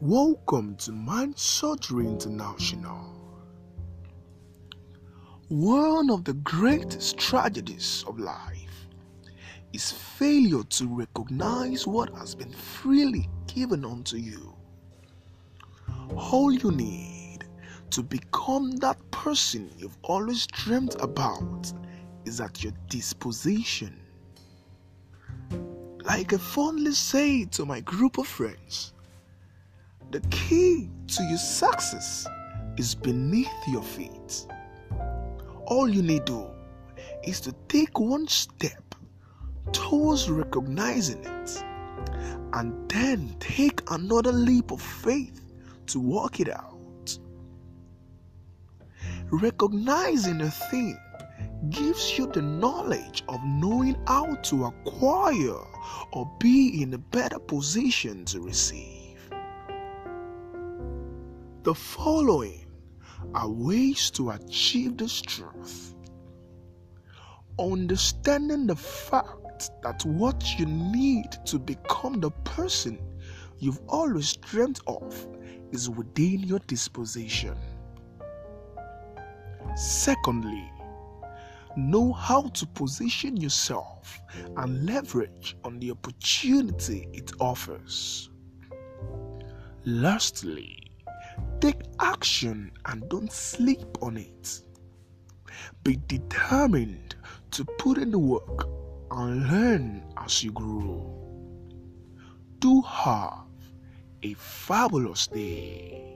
Welcome to Mind Surgery International. One of the greatest tragedies of life is failure to recognize what has been freely given unto you. All you need to become that person you've always dreamt about is at your disposition. Like can fondly say to my group of friends, the key to your success is beneath your feet. All you need to do is to take one step towards recognizing it and then take another leap of faith to work it out. Recognizing a thing gives you the knowledge of knowing how to acquire or be in a better position to receive. The following are ways to achieve this truth. Understanding the fact that what you need to become the person you've always dreamt of is within your disposition. Secondly, know how to position yourself and leverage on the opportunity it offers. Lastly, Take action and don't sleep on it. Be determined to put in the work and learn as you grow. Do have a fabulous day.